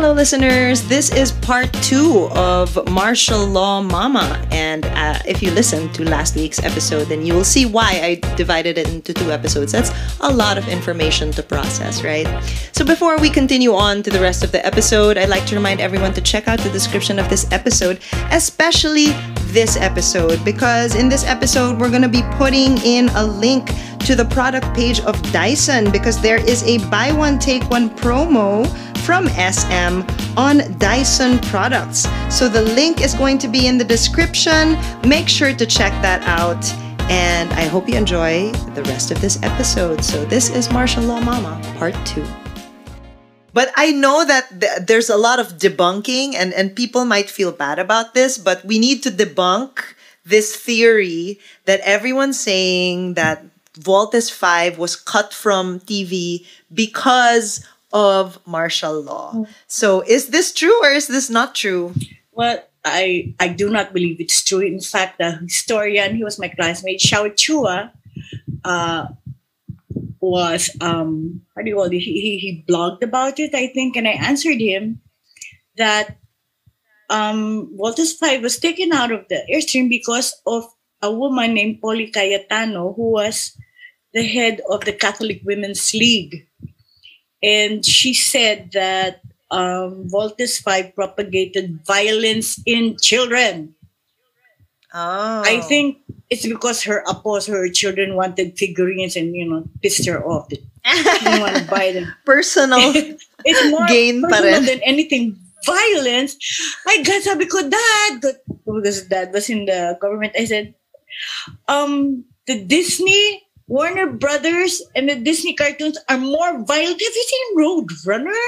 Hello, listeners. This is part two of Martial Law Mama. And uh, if you listened to last week's episode, then you will see why I divided it into two episodes. That's a lot of information to process, right? So, before we continue on to the rest of the episode, I'd like to remind everyone to check out the description of this episode, especially this episode, because in this episode, we're going to be putting in a link to the product page of Dyson because there is a buy one, take one promo from SM on Dyson products. So the link is going to be in the description. Make sure to check that out. And I hope you enjoy the rest of this episode. So this is Martial Law Mama, part two. But I know that th- there's a lot of debunking, and, and people might feel bad about this, but we need to debunk this theory that everyone's saying that Voltes 5 was cut from TV because of martial law. So is this true or is this not true? Well, I I do not believe it's true. In fact, the historian, he was my classmate, Xiao Chua, uh, was um how do you call it? He, he he blogged about it, I think, and I answered him that um Voltes Five was taken out of the airstream because of a woman named Polly Cayetano, who was the head of the Catholic Women's League. And she said that um, Voltes 5 propagated violence in children. Oh. I think it's because her apostle, her children wanted figurines and, you know, pissed her off. She didn't want to buy them. personal it's more gain personal than anything violence. I got sabi ko, Dad, because Dad was in the government, I said, um, the Disney, Warner Brothers, and the Disney cartoons are more violent. Have you seen Roadrunner?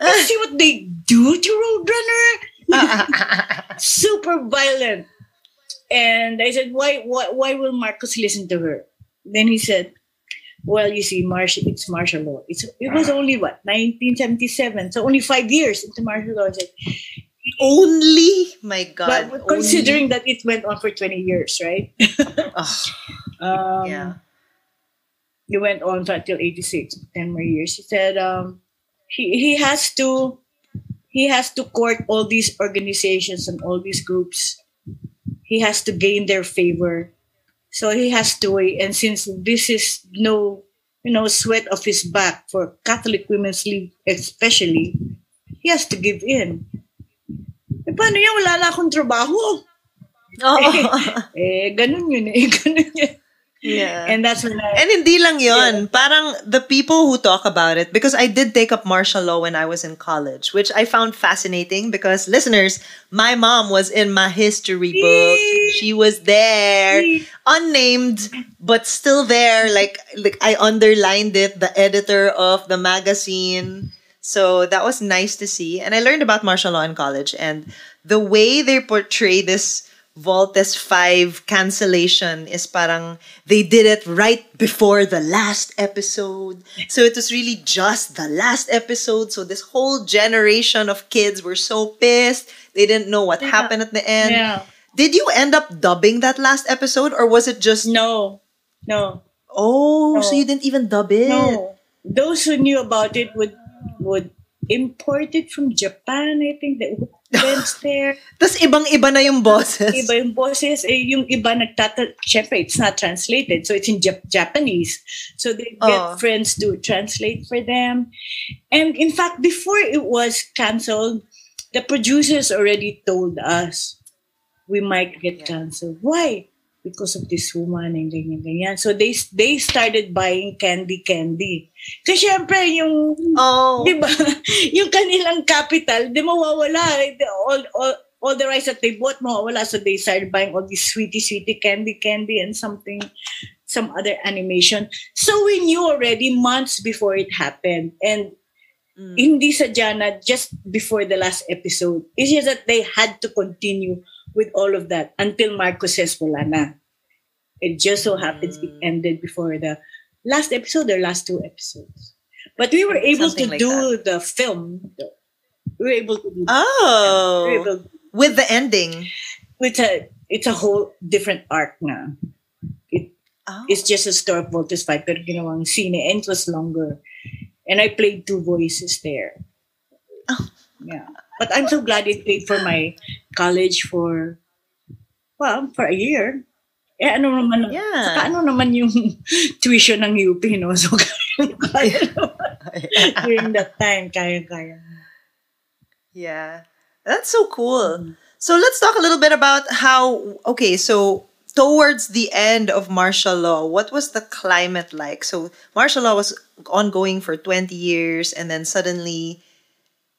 Have you ah. see what they do to Roadrunner? Super violent. And I said, why, why, why will Marcos listen to her? Then he said, well, you see, martial, it's martial law. It's, it was ah. only what, 1977. So only five years into martial law. I said, only my god. but considering that it went on for 20 years, right? only. Oh, Um, yeah. It went on until 86, 10 more years. He said um, he, he has to he has to court all these organizations and all these groups. He has to gain their favor. So he has to wait. And since this is no, you know, sweat of his back for Catholic Women's League especially, he has to give in. Eh, paano yan? Wala na akong trabaho. Oh. Eh, ganun yun eh. Ganun yun. yeah. And that's when I... And hindi lang yon. Parang the people who talk about it, because I did take up martial law when I was in college, which I found fascinating because listeners, my mom was in my history book. She was there, unnamed, but still there. Like, like I underlined it, the editor of the magazine. So that was nice to see. And I learned about martial law in college. And the way they portray this Voltes 5 cancellation is parang they did it right before the last episode. So it was really just the last episode. So this whole generation of kids were so pissed. They didn't know what happened at the end. Yeah. Did you end up dubbing that last episode or was it just No, no, Oh, so you didn't even dub it? no. Those who knew about it would would import it from Japan. I think that went there. Tapos ibang-iba na yung bosses. Iba yung boses, eh, yung iba nagtata... Siyempre, it's not translated. So, it's in Jap- Japanese. So, they get Oh. friends to translate for them. And in fact, before it was canceled, the producers already told us we might get canceled. Why? Because of this woman and ganyan, ganyan. So, they they started buying candy, candy. Kasi syempre, yung Oh. Di ba? Yung kanilang capital, di mawawala. The- All, all, all the rice that they bought, mawawala. So they started buying all these sweetie, sweetie, candy, candy, and something, some other animation. So we knew already months before it happened. And hindi sa Jana, just before the last episode. It's just that they had to continue with all of that until Marcos says wala na. It just so happens it mm. ended before the last episode or last two episodes. But we were able Something to like do the film, We were able to do oh. we were Oh, with the ending. it's a it's a whole different arc now. It Oh. it's just a story of Voltes 5 pero ginawang scene eh, and it was longer. And I played two voices there. Oh. Yeah. But I'm so glad it paid for my college for well, for a year. Eh, ano naman, Yeah. saka ano naman yung tuition ng UP, no? So, kaya. During that time, kaya-kaya. Yeah. That's so cool. So let's talk a little bit about how okay, so towards the end of martial law, what was the climate like? So martial law was ongoing for 20 years and then suddenly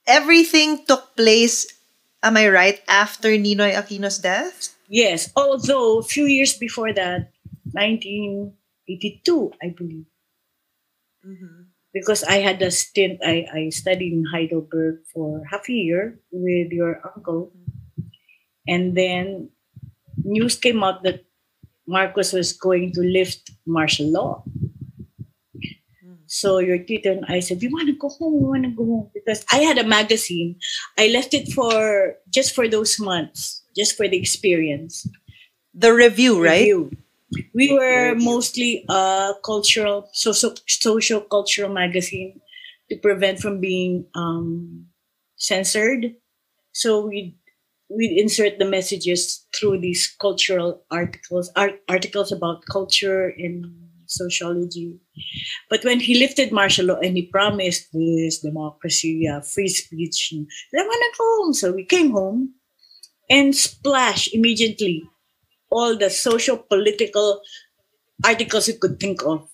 everything took place am I right after Ninoy Aquino's death? Yes, although a few years before that, 1982, I believe, mm-hmm. because I had a stint, I, I studied in Heidelberg for half a year with your uncle. Mm-hmm. And then news came out that Marcos was going to lift martial law. So your tito and I said, we want to go home, we want to go home. Because I had a magazine. I left it for just for those months, just for the experience. The review, right? Review. We were mostly a cultural, social, social cultural magazine to prevent from being um, censored. So we we insert the messages through these cultural articles, art, articles about culture and sociology. But when he lifted martial law and he promised this democracy, uh, free speech, and I go home. So we came home and splash immediately all the social political articles you could think of.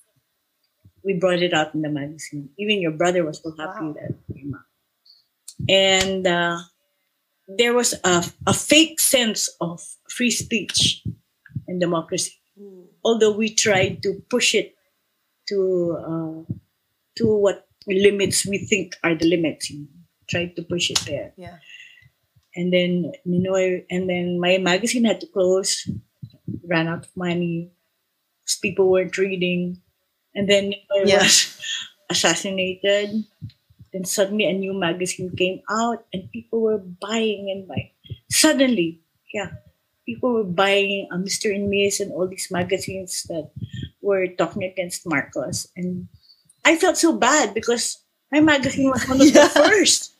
We brought it out in the magazine. Even your brother was so happy Wow. that it came out. And uh, there was a, a fake sense of free speech and democracy. Although we tried to push it to uh, to what limits we think are the limits, you know, tried to push it there Yeah. and then Ninoy, and then my magazine had to close, ran out of money, people weren't reading, and then Ninoy Yeah. was assassinated. Then suddenly a new magazine came out, and people were buying and buying. Suddenly, yeah, people were buying uh, Mr. and Miss and all these magazines that were talking against Marcos, and I felt so bad because my magazine was one of Yeah. the first.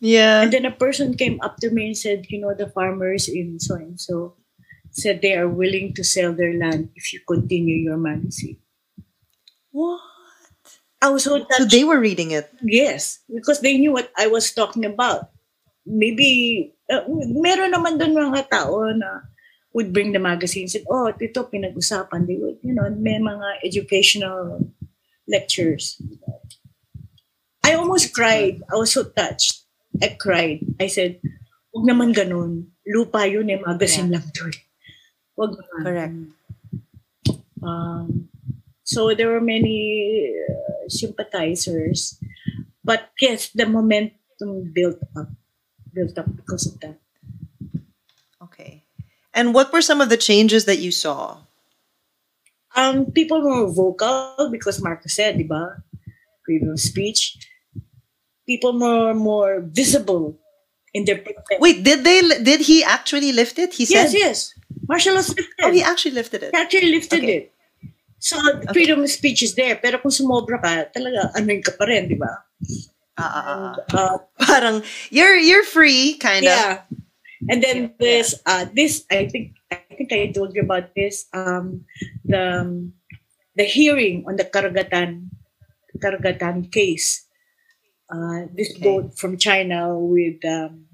Yeah. And then a person came up to me and said, you know, the farmers in so and so said they are willing to sell their land if you continue your magazine. What? I was so So they were reading it. yes, because they knew what I was talking about. Maybe, uh, meron naman doon mga tao na would bring the magazine and oh, ito pinag-usapan. They would, you know, may mga educational lectures. I almost cried. I was so touched. I cried. I said, huwag naman ganun. Lupa yun eh, magazine lang to eh. Huwag naman. Correct. Um, so there were many uh, sympathizers. But yes, the momentum built up. Built up because of that. Okay. And what were some of the changes that you saw? Um, people were vocal because Marcos said, di ba? Freedom of speech. People were more visible in their. Wait, did they did he actually lift it? He yes, said yes. Yes." Martial law lifted. Oh, he actually lifted it. He actually lifted Okay. it. So, freedom of speech is there. Pero kung sumobra ka, talaga, ano ka pa rin, di ba? Ah, And, uh, Parang you're you're free, kind of. Yeah. And then this, uh, this I think I think I told you about this. Um, the the hearing on the Karagatan Karagatan case. Uh, this Okay. boat from China with um,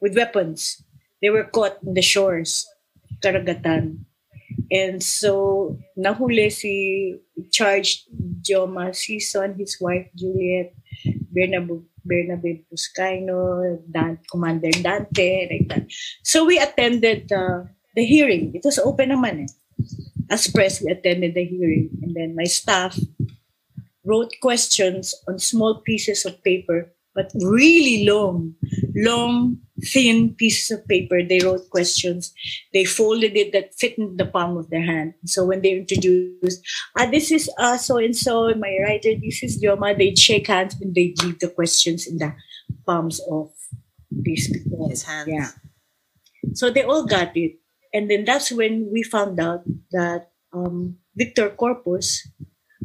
with weapons. They were caught in the shores, Karagatan. And so, nahuli si charged Joma Sison, his wife Juliet, Bernabe, Bernabe Buscaino, Dan, Commander Dante, like that. So we attended uh, the hearing. It was open naman eh. As press, we attended the hearing. And then my staff wrote questions on small pieces of paper, but really long, long, thin pieces of paper. They wrote questions. They folded it that fit in the palm of their hand. So when they introduced, ah, this is uh, so and so, my writer, this is Joma, they'd shake hands and they'd leave the questions in the palms of these people. His hands. Yeah. So they all got it. And then that's when we found out that um, Victor Corpus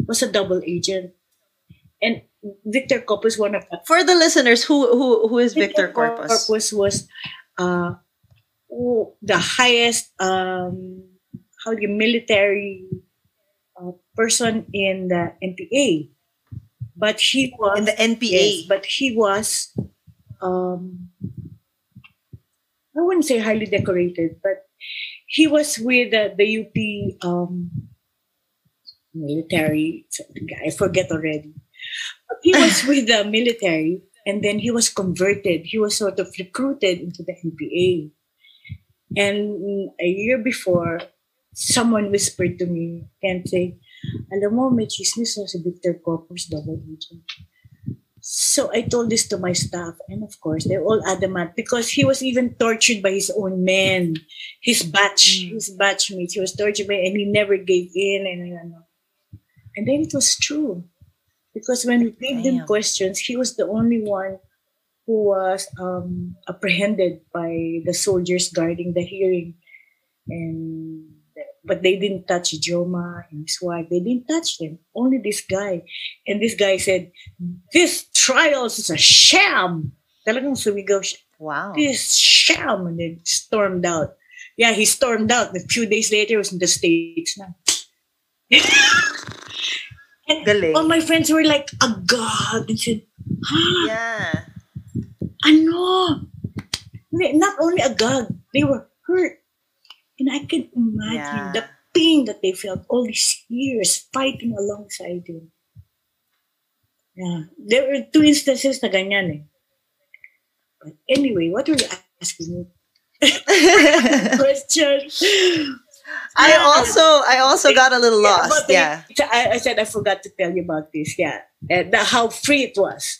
was a double agent. And Victor Corpus, one of the For the listeners, who who who is Victor Corpus? Corpus was uh, the highest um, how do you military uh, person in the NPA, but he was In the NPA. yes, but he was um, I wouldn't say highly decorated, but he was with uh, the UP um, military. I forget already. He was with the military, and then he was converted. He was sort of recruited into the NPA. And a year before, someone whispered to me and say, alam mo, may chismis na si Victor Corpus double agent. So I told this to my staff, and of course, they're all adamant because he was even tortured by his own men, his batch, Mm. his batchmates. He was tortured by, and he never gave in, and you know. And then it was true, because when we gave him Damn. questions, he was the only one who was um, apprehended by the soldiers guarding the hearing, and but they didn't touch Joma and his wife. They didn't touch them. Only this guy. And this guy said, this trial is a sham. Talagang sumigaw siya, Wow. this sham. And then stormed out. Yeah, he stormed out. A few days later, he was in the States na. and Galing. all my friends were like, agad. And said, ha, Yeah. ano? Not only agad, they were hurt. And I can imagine Yeah. the pain that they felt all these years fighting alongside him. Yeah. There were two instances na ganyan eh. But anyway, what were you asking me? Question. I also I also got a little Yeah, lost. they- Yeah. I, I said I forgot to tell you about this. Yeah. And the, how free it was.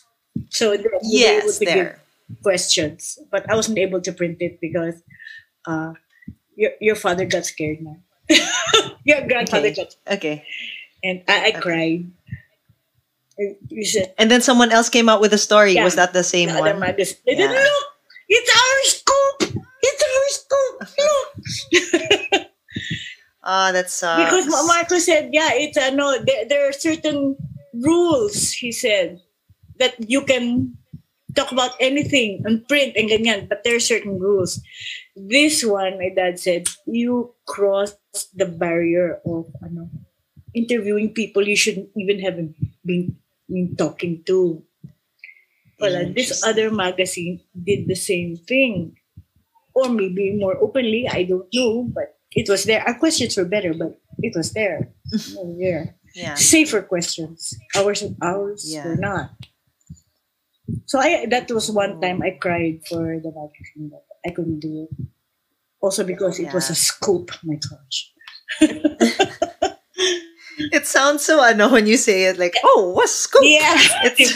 So they Yes, give there. questions, but I wasn't able to print it because uh, your your father got scared now. your grandfather Okay. got, Okay. and I, I cried. And You said And then someone else came out with a story. Yeah. Was that the same the one? magazine. They didn't look. It's our scoop. It's our scoop. Look. Oh, that sucks. because Marco said, yeah, it's uh, no. There, there are certain rules. He said that you can talk about anything on print and ganyan, but there are certain rules. This one, my dad said, you crossed the barrier of ano, interviewing people you shouldn't even have been, been talking to. Well, this other magazine did the same thing. Or maybe more openly, I don't know, but it was there. Our questions were better, but it was there. Oh, was there. Yeah. Safer questions. Ours ours Yeah. were not. So I that was one oh. time I cried for the magazine, but I couldn't do it. Also because it was a scoop. My gosh. It sounds so I know when you say it like, oh, what scoop? Yeah. It's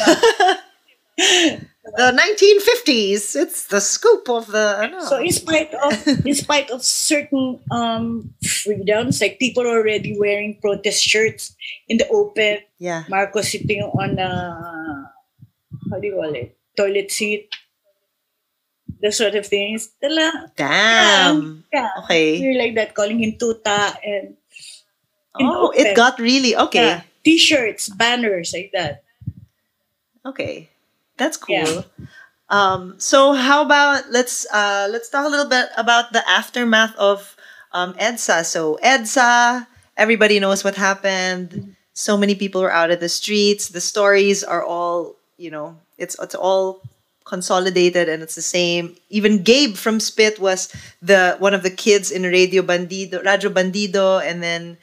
the 1950s. It's the scoop of the. I. So in spite of in spite of certain um, freedoms, like people already wearing protest shirts in the open, yeah. Marcos sitting on a how do you call it toilet seat, the sort of things. Tala, Damn. yeah, Okay. you're like that, calling him tuta and Oh, open. it got really okay. yeah, t-shirts, banners like that. Okay, that's cool. Yeah. Um, so how about let's uh, let's talk a little bit about the aftermath of um, EDSA. So EDSA, everybody knows what happened. So many people were out of the streets. The stories are all you know. It's it's all consolidated and it's the same. Even Gabe from Spit was the one of the kids in Radio Bandido, Radio Bandido, and then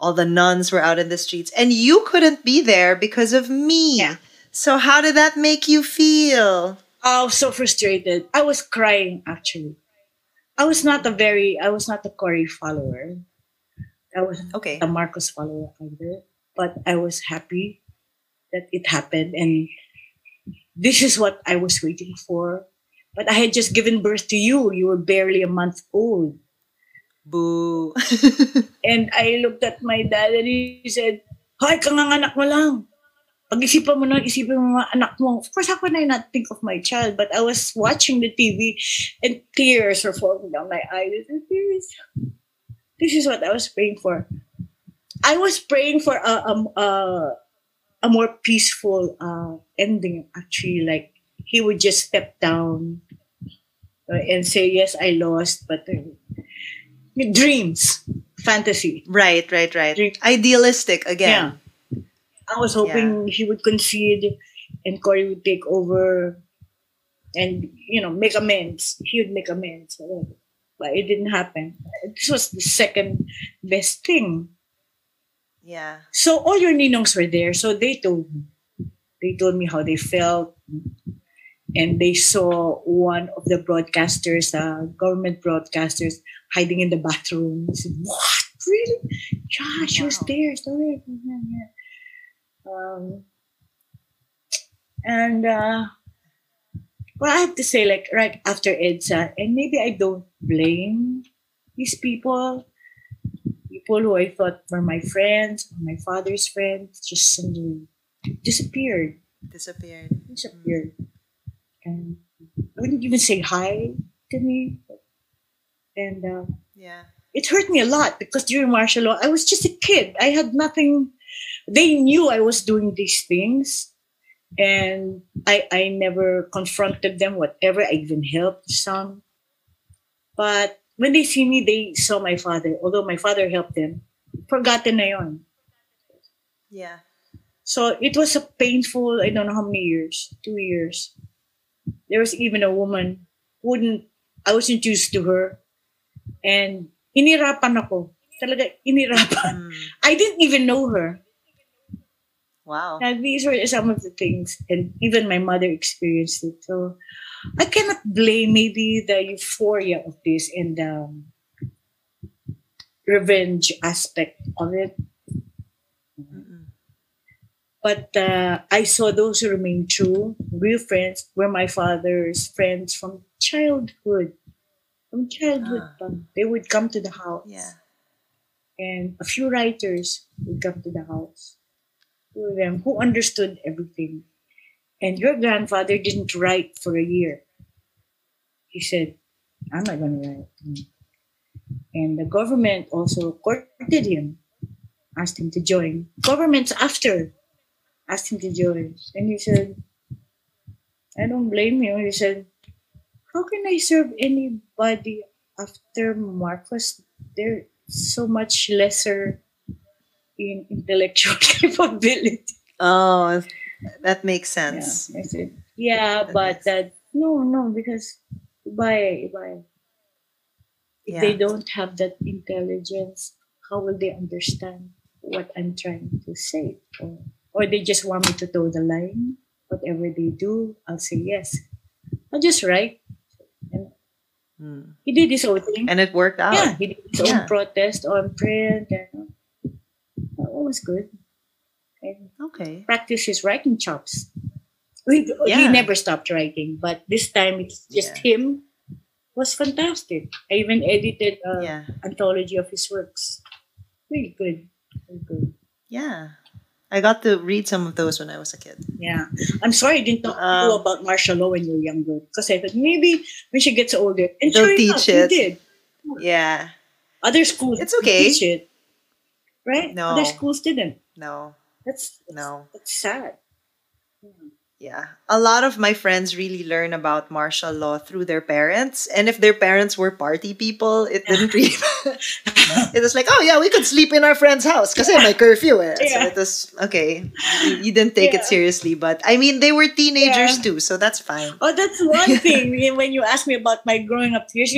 all the nuns were out in the streets, and you couldn't be there because of me. Yeah. So how did that make you feel? I was so frustrated. I was crying actually. I was not a very I was not a Cory follower. I was Okay. a Marcos follower either. But I was happy that it happened and this is what I was waiting for. But I had just given birth to you. You were barely a month old. Boo. And I looked at my dad and he said, Hoy, kanganganak mo lang. Pag-isipan mo na, isipin mo mga anak mo. Of course, how could not think of my child? But I was watching the TV and tears were falling down my eyes. And tears. This is what I was praying for. I was praying for a, a, a, a more peaceful uh, ending, actually. Like, he would just step down uh, and say, yes, I lost, but uh, dreams, fantasy. Right, right, right. Drink. Idealistic again. Yeah. I was hoping he would concede and Cory would take over and, you know, make amends. He would make amends. But it didn't happen. This was the second best thing. Yeah. So all your ninongs were there. So they told me. They told me how they felt. And they saw one of the broadcasters, uh, government broadcasters, hiding in the bathroom. Said, what? Really? Yeah, she was there. Sorry. Yeah, yeah. Um, and uh, well, I have to say, like right after EDSA, and maybe I don't blame these people, people who I thought were my friends, my father's friends, just suddenly disappeared, Disappeared. disappeared, and wouldn't even say hi to me. And uh, Yeah. it hurt me a lot because during martial law, I was just a kid. I had nothing. They knew I was doing these things, and I I never confronted them. Whatever, I even helped some. But when they see me, they saw my father. Although my father helped them, forgotten na yon. Yeah. So it was a painful. I don't know how many years. Two years. There was even a woman who wouldn't. I was introduced to her, and inirapan ako. Talaga inirapan. Mm. I didn't even know her. Wow. Now, these were some of the things, and even my mother experienced it. So I cannot blame maybe the euphoria of this and the um, revenge aspect of it. Mm-mm. But uh, I saw those who remained true, real friends, were my father's friends from childhood. From childhood, Ah. they would come to the house. Yeah. and a few writers would come to the house. Them who understood everything. And your grandfather didn't write for a year. He said, I'm not going to write. And the government also courted him, asked him to join. Governments after asked him to join. And he said, I don't blame you. He said, How can I serve anybody after Marcos? They're so much lesser in intellectual capability. Oh, that makes Yeah, sense. I said, yeah, That but that no, no, because why, why? If Yeah. they don't have that intelligence, how will they understand what I'm trying to say? Or, or they just want me to toe the line. Whatever they do, I'll say yes. I'll just write. And Mm. he did his own thing. And it worked out. Yeah, he did his Yeah. own protest on print. And, uh, was good. And Okay. practice his writing chops. He, he never stopped writing, but this time it's just him. Was fantastic. I even edited an Yeah. anthology of his works. Really good. Really good. Yeah. I got to read some of those when I was a kid. Yeah. I'm sorry I didn't talk to you Um, about martial law when you were younger. Because I thought maybe when she gets older. And They'll sure teach enough, it. did. Yeah. Other schools It's okay. teach it. Right? No. Other schools didn't. No. That's, that's No. That's sad. Yeah. A lot of my friends really learn about martial law through their parents. And if their parents were party people, it didn't really. it was like, oh, yeah, we could sleep in our friend's house because my curfew. Eh. So it was okay. You, didn't take Yeah. it seriously. But I mean, they were teenagers Yeah. too. So that's fine. Oh, that's one thing. when you ask me about my growing up years,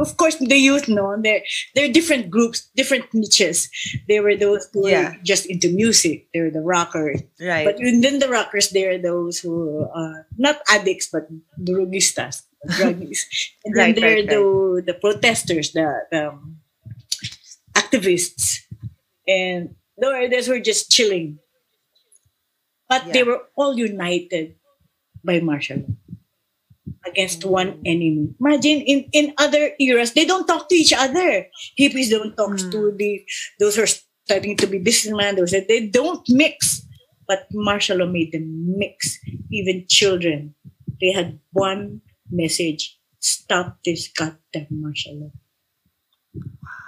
of course, the youth know they're they're different groups, different niches. There were those who Yeah. were just into music. They were the rockers, Right. but within the rockers, there are those who are not addicts but drogistas, druggies. And then Right, there right, are the the protesters, the, the um, activists, and there those who were just chilling. But they were all united by martial law against one enemy. Imagine in, in other eras, they don't talk to each other. Hippies don't talk Mm. to the those who are studying to be businessmen. Those they don't mix. but martial law made them mix. Even children, they had one message: stop this goddamn martial law.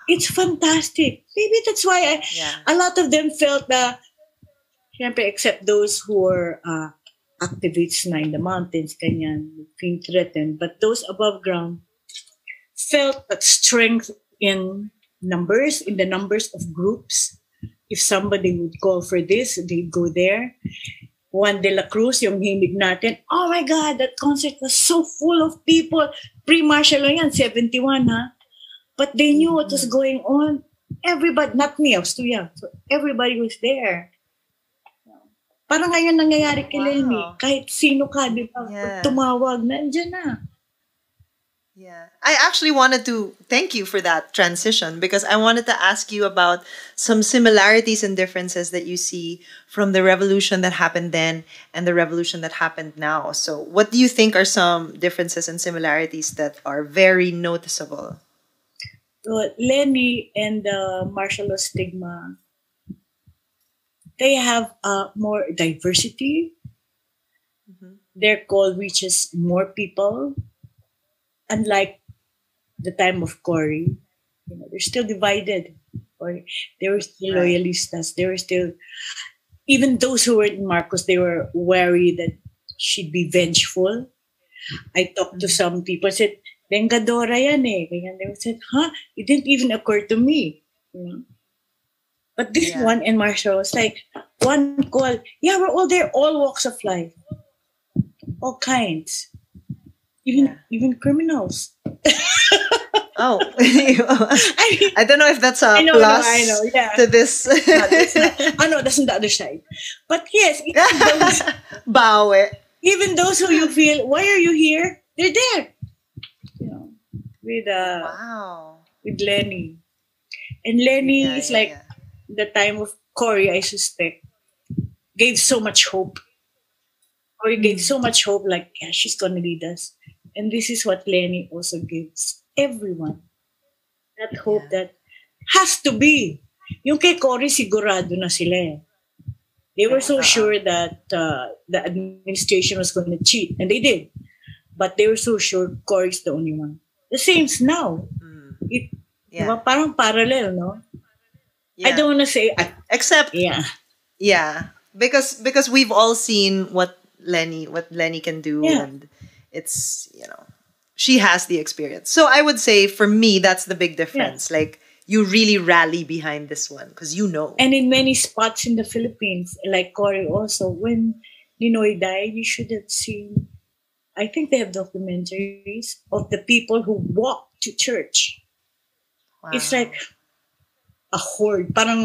It's fantastic. Maybe that's why I, Yeah. a lot of them felt that, except those who were uh, activists na in the mountains, kanyan, being threatened. But those above ground felt that strength in numbers, in the numbers of groups. If somebody would call for this, they'd go there. Juan de la Cruz, yung himig natin, oh my God, that concert was so full of people. Pre-martial yan, 71 ha. But they knew what was going on. Everybody, not me, I was too young. So everybody was there. Parang ngayon nangyayari kay eh. Wow. Leni. Kahit sino ka, di ba? Yeah. Tumawag, nandyan na. Yeah. I actually wanted to thank you for that transition because I wanted to ask you about some similarities and differences that you see from the revolution that happened then and the revolution that happened now. So, what do you think are some differences and similarities that are very noticeable? So Leni and uh, the martial law stigma, they have uh, more diversity. Their call reaches more people. Unlike the time of Cory, you know, they're still divided. Or they were still Right. loyalistas. They were still, even those who were in Marcos, they were wary that she'd be vengeful. I talked to some people, said, Vengadora yan eh. They said, huh? It didn't even occur to me. You know? But this Yeah. one in Marshall was like, one call, yeah, we're all there, all walks of life. All kinds. Even Yeah. even criminals. Oh, I mean, I don't know if that's a I know, no, plus I know, yeah. to this. No, that's oh no, that's on the other side. But yes, even those, even those who you feel, why are you here? They're there. You know, with uh, Wow. with Leni. And Leni Yeah, is like yeah. The time of Cory, I suspect, gave so much hope. Cory gave Hmm. so much hope, like, yeah, she's gonna lead us. And this is what Lenny also gives everyone. That hope that has to be. Yung kay Cory, sigurado na sila eh. They were so sure that uh, the administration was going to cheat, and they did. But they were so sure Cory's the only one. The same's now. Mm. It, Yeah. Diba? Parang parallel, no? I don't want to say, I, Except yeah. Yeah, because because we've all seen what Leni what Leni can do, Yeah. and it's you know she has the experience. So I would say for me that's the big difference. Like you really rally behind this one because you know. And in many spots in the Philippines, like Cory also, when Ninoy died, you should have seen, I think they have documentaries of the people who walk to church. Wow. It's like a horde, parang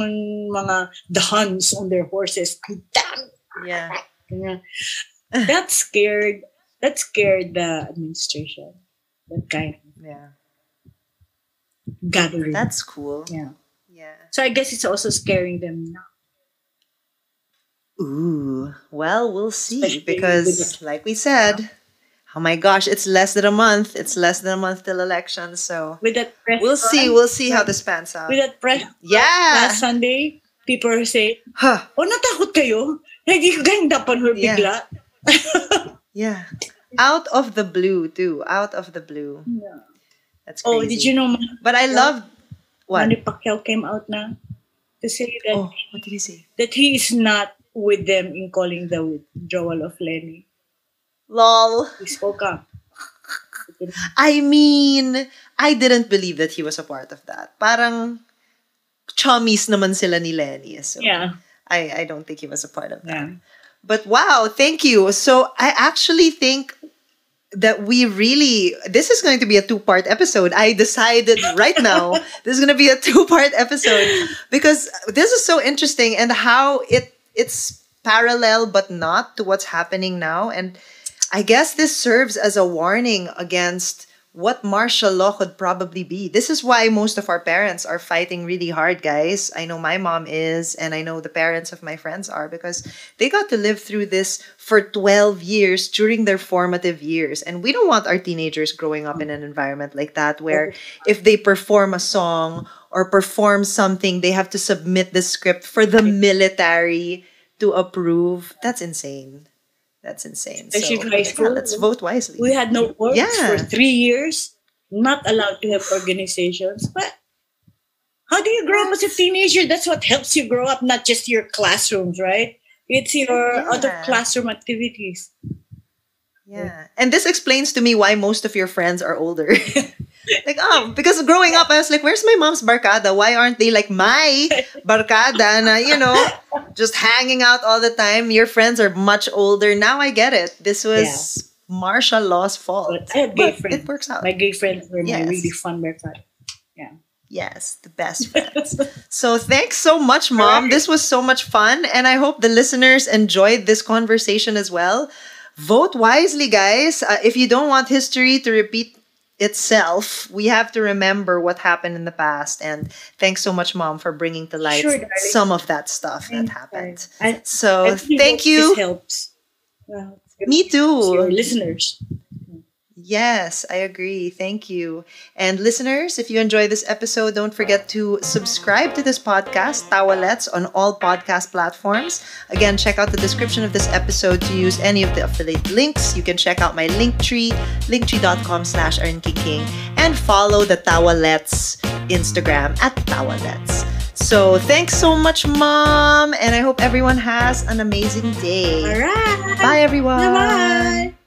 mga the Huns on their horses. Yeah. That scared, that scared the administration. That kind of yeah, gathering. that's cool. yeah. Yeah. So I guess it's also scaring them now. Ooh, well, we'll see Especially because, like we said, oh my gosh, it's less than a month. It's less than a month till election, so With that press we'll see. We'll see how this pans out. With that press Yeah. last Sunday, people are saying, Huh. oh, natakot kayo? Hindi ko ganyan dapat her Yeah. bigla. Yeah. Out of the blue, too. Out of the blue. Yeah. That's oh, crazy. Oh, did you know But I love what? Manny Pacquiao came out now to say that, Oh, what did he say? that he is not with them in calling the withdrawal of Leni. Lol. He spoke up. I mean, I didn't believe that he was a part of that. Parang chummies naman sila ni Leni. Eh, so Yeah. I, I don't think he was a part of that. Yeah. But wow, thank you. So I actually think that we really this is going to be a two-part episode. I decided right now this is going to be a two-part episode because this is so interesting and how it it's parallel but not to what's happening now and I guess this serves as a warning against what martial law could probably be. This is why most of our parents are fighting really hard, guys. I know my mom is, and I know the parents of my friends are because they got to live through this for 12 years during their formative years. And we don't want our teenagers growing up in an environment like that where if they perform a song or perform something, they have to submit the script for the military to approve. That's insane. That's insane. Especially so, high school. yeah, let's vote wisely. We had no works Yeah. for three years, not allowed to have organizations. But how do you grow up as a teenager? That's what helps you grow up, not just your classrooms, right? It's your Yeah. other classroom activities. Yeah. And this explains to me why most of your friends are older. like, oh, because growing up, I was like, where's my mom's barkada? Why aren't they like my barkada? Na, you know, just hanging out all the time. Your friends are much older. Now I get it. This was martial law's fault. But I have gay But friends. It works out. My gay friends were Yes. my really fun Yeah. Yes, the best friends. so thanks so much, Mom. Alright. This was so much fun. And I hope the listeners enjoyed this conversation as well. Vote wisely, guys. Uh, if you don't want history to repeat itself, we have to remember what happened in the past. And thanks so much, Mom, for bringing to light Sure, some of that stuff that happened. I, So I thank you. This helps. Well, Me too. listeners. Yes, I agree. Thank you. And listeners, if you enjoy this episode, don't forget to subscribe to this podcast, Tawalets, on all podcast platforms. Again, check out the description of this episode to use any of the affiliate links. You can check out my link tree, linktree.com slash King, and follow the Tawalets Instagram at Tawalets. So thanks so much, Mom, and I hope everyone has an amazing day. All right. Bye, everyone. Bye-bye.